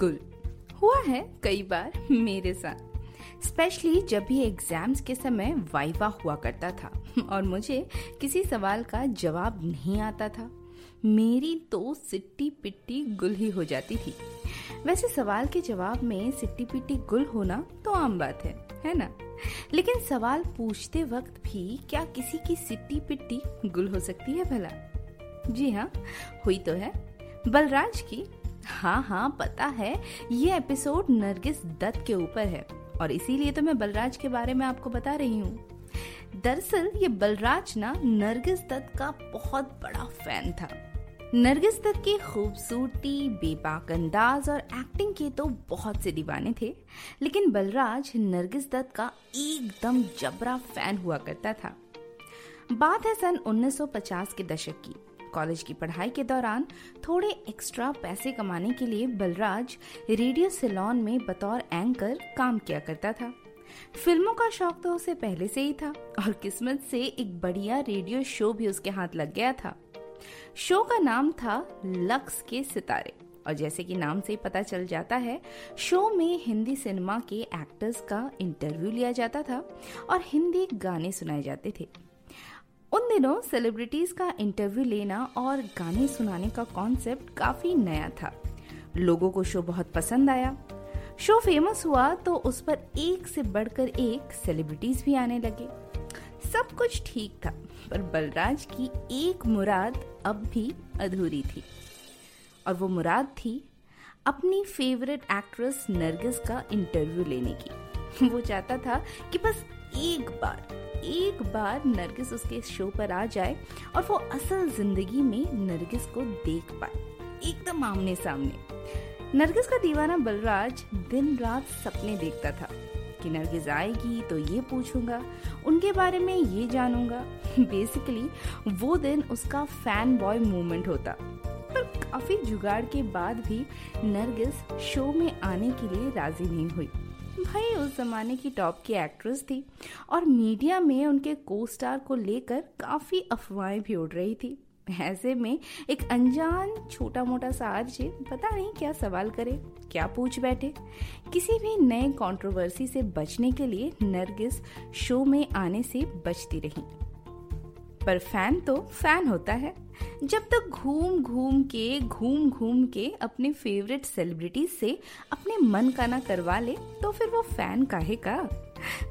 गुल हुआ है कई बार मेरे साथ। स्पेशली जब भी एग्ज़ाम्स के समय वाइवा हुआ करता था और मुझे किसी सवाल का जवाब नहीं आता था, मेरी तो सिट्टी पिट्टी गुल ही हो जाती थी। वैसे सवाल के जवाब में सिट्टी पिट्टी गुल होना तो आम बात है है ना? लेकिन सवाल पूछते वक्त भी क्या किसी की सिट्टी पिट्टी गुल हो सकती है भला? जी हाँ हुई तो है। बलराज की हाँ हाँ पता है, ये एपिसोड नरगिस दत्त के ऊपर है और इसीलिए तो मैं बलराज के बारे में आपको बता रही हूँ। दरअसल ये बलराज ना नरगिस दत्त का बहुत बड़ा फ़ैन था। नरगिस दत्त की खूबसूरती बेबाक अंदाज और एक्टिंग के तो बहुत से दीवाने थे, लेकिन बलराज नरगिस दत्त का एकदम जबरा फ़ैन हुआ करता था। बात है सन 1950 के दशक की। कॉलेज की पढ़ाई के दौरान थोड़े एक्स्ट्रा पैसे कमाने के लिए बलराज रेडियो सिलोन में बतौर एंकर काम किया करता था। फ़िल्मों का शौक तो उसे पहले से ही था और किस्मत से एक बढ़िया रेडियो शो भी उसके हाथ लग गया था। शो का नाम था लक्स के सितारे और जैसे कि नाम से ही पता चल जाता है, शो में हिंदी सिनेमा के एक्टर्स का इंटरव्यू लिया जाता था और हिंदी गाने सुनाए जाते थे। उन दिनों सेलिब्रिटीज का इंटरव्यू लेना और गाने सुनाने का कॉन्सेप्ट काफ़ी नया था। लोगों को शो बहुत पसंद आया। शो फ़ेमस हुआ तो उस पर एक से बढ़कर एक सेलिब्रिटीज भी आने लगे। सब कुछ ठीक था, पर बलराज की एक मुराद अब भी अधूरी थी। और वो मुराद थी अपनी फेवरेट एक्ट्रेस नरगिस का इंटरव्यू लेने की। वो चाहता था कि बस एक बार एक बार नरगिस उसके शो पर आ जाए और वो असल ज़िंदगी में नरगिस को देख पाए, एकदम आमने सामने। नरगिस का दीवाना बलराज दिन रात सपने देखता था कि नरगिस आएगी तो ये पूछूँगा, उनके बारे में ये जानूँगा। बेसिकली वो दिन उसका फ़ैन बॉय मूवमेंट होता। पर काफ़ी जुगाड़ के बाद भी नरगिस शो में आने के लिए राज़ी नहीं हुई। भाई, उस जमाने की टॉप की एक्ट्रेस थी और मीडिया में उनके को स्टार को लेकर काफ़ी अफवाहें भी उड़ रही थी। ऐसे में एक अनजान छोटा मोटा सा आरजे पता नहीं क्या सवाल करे, क्या पूछ बैठे। किसी भी नए कंट्रोवर्सी से बचने के लिए नरगिस शो में आने से बचती रही। पर फ़ैन तो फ़ैन होता है। जब तक घूम घूम के, घूम घूम के अपने फेवरेट सेलिब्रिटी से अपने मन का ना करवा ले तो फिर वो फ़ैन काहे का?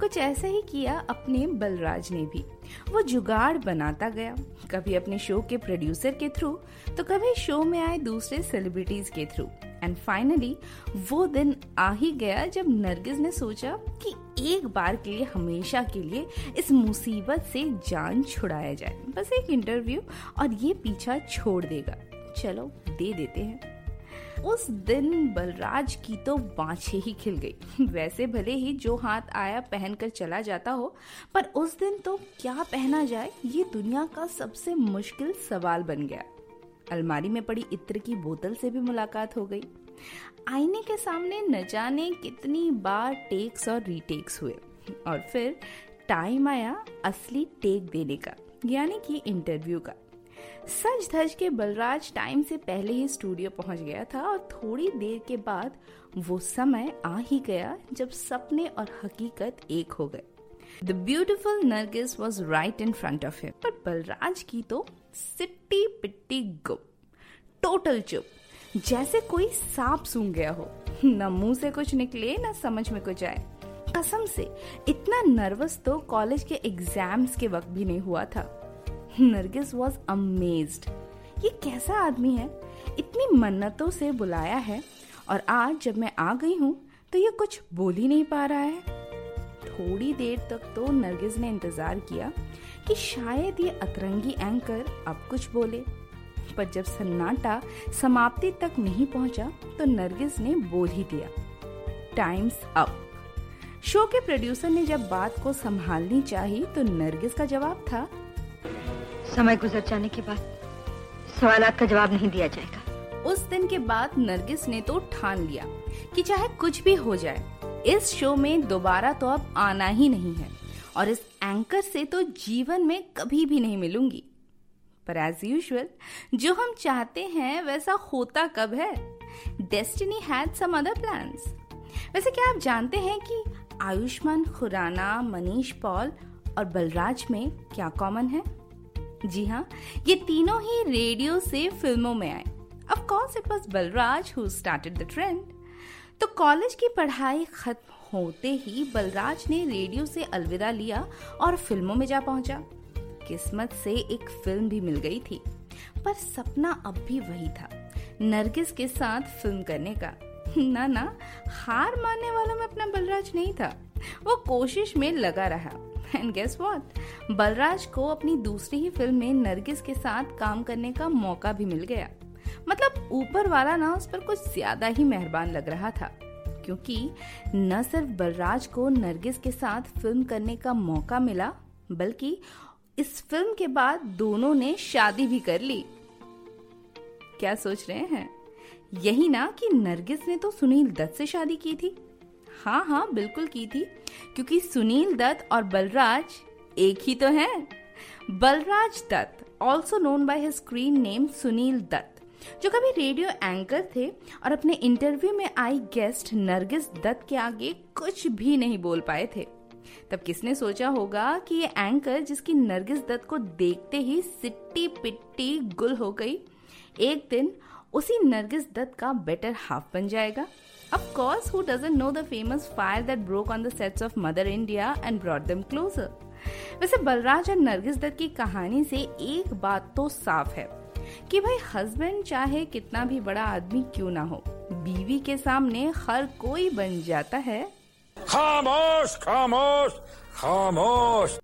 कुछ ऐसा ही किया अपने बलराज ने भी। वो जुगाड़ बनाता गया। कभी अपने शो के प्रोड्यूसर के थ्रू तो कभी शो में आए दूसरे सेलिब्रिटीज के थ्रू एंड फाइनली वो दिन आ ही गया जब नरगिस ने सोचा कि एक बार के लिए, हमेशा के लिए इस मुसीबत से जान छुड़ाया जाए। बस एक इंटरव्यू और ये पीछा छोड़ देगा। चलो, दे देते हैं। उस दिन बलराज की तो बाछे ही खिल गई। वैसे भले ही जो हाथ आया पहनकर चला जाता हो, पर उस दिन तो क्या पहना जाए, ये दुनिया का सबसे मुश्किल सवाल बन गया। अलमारी में पड़ी इत्र की बोतल से भी मुलाकात हो गई। आईने के सामने न जाने कितनी बार टेक्स और रीटेक्स हुए। और फिर टाइम आया असली टेक देने का, यानी कि इंटरव्यू का। सच धज के बलराज टाइम से पहले ही स्टूडियो पहुँच गया था और थोड़ी देर के बाद वो समय आ ही गया जब सपने और हकीकत एक हो गए। The beautiful Nargis was right in front of him पर बलराज की तो सिट्टी पिट्टी गुप टोटल चुप जैसे कोई सांप सूंघ गया हो। न मुँह से कुछ निकले, न समझ में कुछ आए। कसम से, इतना नर्वस तो कॉलेज के एग्ज़ाम्स के वक्त भी नहीं हुआ था। नरगिस वॉज़ अमेज्ड ये कैसा आदमी है? इतनी मन्नतों से बुलाया है। और आज जब मैं आ गई हूँ तो ये कुछ बोल ही नहीं पा रहा है। थोड़ी देर तक तो नरगिस ने इंतज़ार किया कि शायद ये अतरंगी एंकर अब कुछ बोले। पर जब सन्नाटा समाप्ति तक नहीं पहुँचा तो नरगिस ने बोल ही दिया टाइम्स अप शो के प्रोड्यूसर ने जब बात को संभालनी चाहिए तो नरगिस का जवाब था समय गुजर जाने के बाद सवाल का जवाब नहीं दिया जाएगा। उस दिन के बाद नरगिस ने तो ठान लिया कि चाहे कुछ भी हो जाए इस शो में दोबारा तो अब आना ही नहीं है। और इस एंकर से तो जीवन में कभी भी नहीं मिलूँगी। पर एज यूजल जो हम चाहते हैं वैसा होता कब है? Destiny had some other plans वैसे क्या आप जानते हैं कि आयुष्मान खुराना मनीष पॉल और बलराज में क्या कॉमन है? जी हाँ ये तीनों ही रेडियो से फ़िल्मों में आए। Of course, it was Balraj who started the trend. तो कॉलेज की पढ़ाई खत्म होते ही बलराज ने रेडियो से अलविदा लिया और फ़िल्मों में जा पहुँचा। किस्मत से एक फ़िल्म भी मिल गई थी, पर सपना अब भी वही था, नरगिस के साथ फ़िल्म करने का। ना ना, हार मानने वाला में अपना बलराज नहीं था, वो कोशिश में लगा रहा। एंड गेस व्हाट बलराज को अपनी दूसरी ही फ़िल्म में नरगिस के साथ काम करने का मौका भी मिल गया। मतलब ऊपर वाला ना उस पर कुछ ज़्यादा ही मेहरबान लग रहा था, क्योंकि न सिर्फ़ बलराज को नरगिस के साथ फ़िल्म करने का मौका मिला, बल्कि इस फ़िल्म के बाद दोनों ने शादी भी कर ली। क्या सोच रहे हैं? यही ना कि नरगिस ने तो सुनील दत्त से शादी की थी। हाँ हाँ बिल्कुल की थी, क्योंकि सुनील दत्त और बलराज एक ही तो हैं। Balraj Dutt also known by his screen name Sunil Dutt. जो कभी रेडियो एंकर थे और अपने इंटरव्यू में आई गेस्ट नरगिस दत्त के आगे कुछ भी नहीं बोल पाए थे। तब किसने सोचा होगा कि ये एंकर जिसकी नरगिस दत्त को देखते ही सिट्टी पिट्टी गुल हो गई एक दिन उसी नरगिस दत्त का बेटर हाफ़ बन जाएगा। Of course, who doesn't know the famous fire that broke on the sets of Mother India and brought them closer? वैसे बलराज और नरगिस दत्त की कहानी से एक बात तो साफ़ है। कि भाई हस्बैंड चाहे कितना भी बड़ा आदमी क्यों ना हो बीवी के सामने हर कोई बन जाता है। खामोश खामोश खामोश।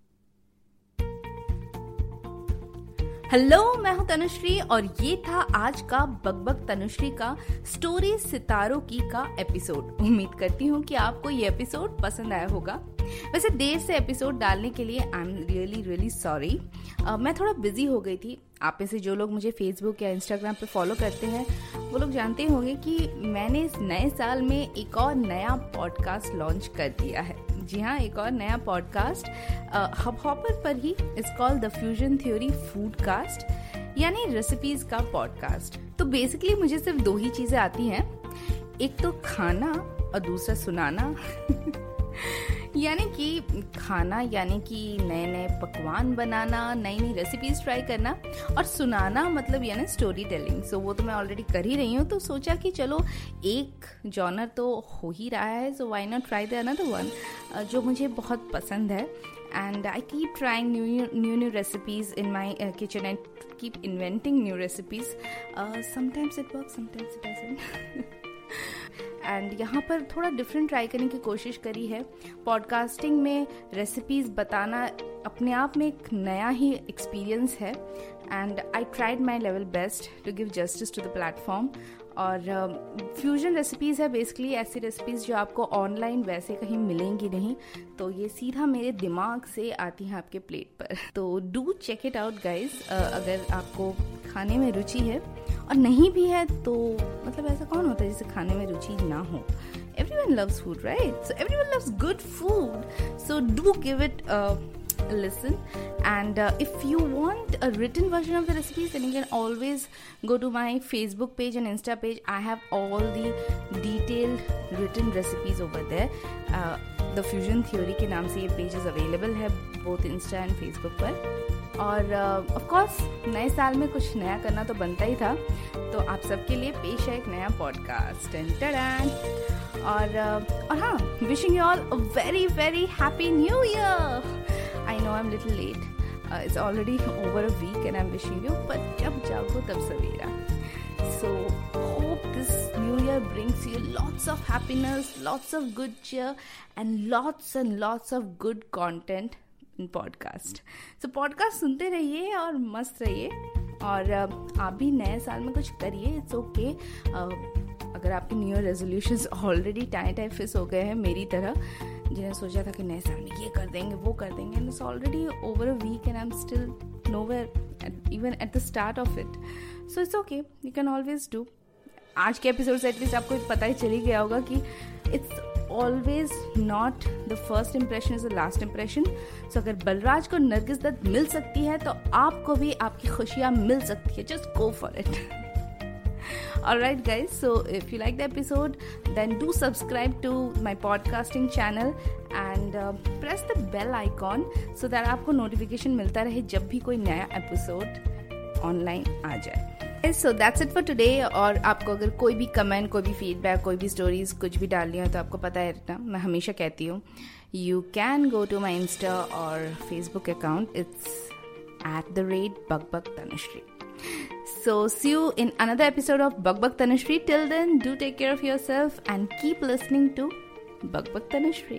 हेलो मैं हूँ तनुश्री और ये था आज का बकबक तनुश्री का स्टोरी सितारों की का एपिसोड उम्मीद करती हूँ कि आपको ये एपिसोड पसंद आया होगा। वैसे देर से एपिसोड डालने के लिए I am really really sorry मैं थोड़ा बिज़ी हो गई थी। आप में से जो लोग मुझे फेसबुक या इंस्टाग्राम पे फॉलो करते हैं, वो लोग जानते होंगे कि मैंने इस नए साल में एक और नया पॉडकास्ट लॉन्च कर दिया है। जी हाँ एक और नया पॉडकास्ट हब हॉपर पर ही is call the fusion theory food cast यानी रेसिपीज़ का पॉडकास्ट तो बेसिकली मुझे सिर्फ़ दो ही चीज़ें आती हैं, एक तो खाना और दूसरा सुनाना। यानी कि खाना यानी कि नए नए पकवान बनाना नई नई रेसिपीज़ ट्राई करना और सुनाना मतलब यानी स्टोरी टेलिंग सो वो तो मैं ऑलरेडी कर ही रही हूँ तो सोचा कि चलो एक जॉनर तो हो ही रहा है so why not try the another one जो मुझे बहुत पसंद है and I keep trying new new new recipes in my uh, kitchen and keep inventing new recipes. Uh, sometimes it works, sometimes. And यहाँ पर थोड़ा डिफरेंट ट्राई करने की कोशिश करी है। पॉडकास्टिंग में रेसिपीज़ बताना अपने आप में एक नया ही एक्सपीरियंस है। And I tried my level best to give justice to the platform और फ्यूजन uh, रेसिपीज़ है बेसिकली ऐसी रेसिपीज़ जो आपको ऑनलाइन वैसे कहीं मिलेंगी नहीं। तो ये सीधा मेरे दिमाग से आती हैं आपके प्लेट पर। तो do check it out guys अगर आपको खाने में रुचि है और नहीं भी है तो मतलब ऐसा कौन होता है जिसे खाने में रुचि ना हो? Everyone loves food right so everyone loves good food so do give it listen and if you want a written version of the recipes and you can always go to my Facebook page and insta page I have all the detailed written recipes over the the fusion theory के नाम से ये pages available है both insta and Facebook पर. और of uh, course नए साल में कुछ नया करना तो बनता ही था। तो आप सबके लिए पेश है एक नया पॉडकास्ट और uh, और हाँ wishing you all a very very happy new year I know I am little late it's already over a week and I am wishing you but जब जागो तब सवेरा। So this new year brings you lots of happiness, lots of good cheer, and lots and lots of good content in podcast so podcast सुनते रहिए और मस्त रहिए। और आप भी नए साल में कुछ करिए इट्स ओके अगर आपके new year resolution already time time फिस हो गए हैं मेरी तरह, जिन्हें सोचा था कि नए साल में ये कर देंगे, वो कर देंगे and it's already over a week and I am still nowhere even at the start of it so it's okay you can always do आज के एपिसोड से एटलीस्ट आपको पता ही चली गया होगा कि it's always not the first impression is the last impression so अगर बलराज को नरगिस दत्त मिल सकती है तो आपको भी आपकी खुशियाँ मिल सकती है just go for it Alright, guys, so if you like the episode, then do subscribe to my podcasting channel and uh, press the bell icon so that आपको notification मिलता रहे जब भी कोई नया episode online आ जाए so that's it for today और आपको अगर कोई भी कमेंट कोई भी फीडबैक कोई भी स्टोरीज कुछ भी डालनी हो तो आपको पता है ना, मैं हमेशा कहती हूँ you can go to my insta और Facebook account it's at the rate bug bug Tanushree so see you in another episode of bug bug Tanushree till then do take care of yourself and keep listening to bug bug Tanushree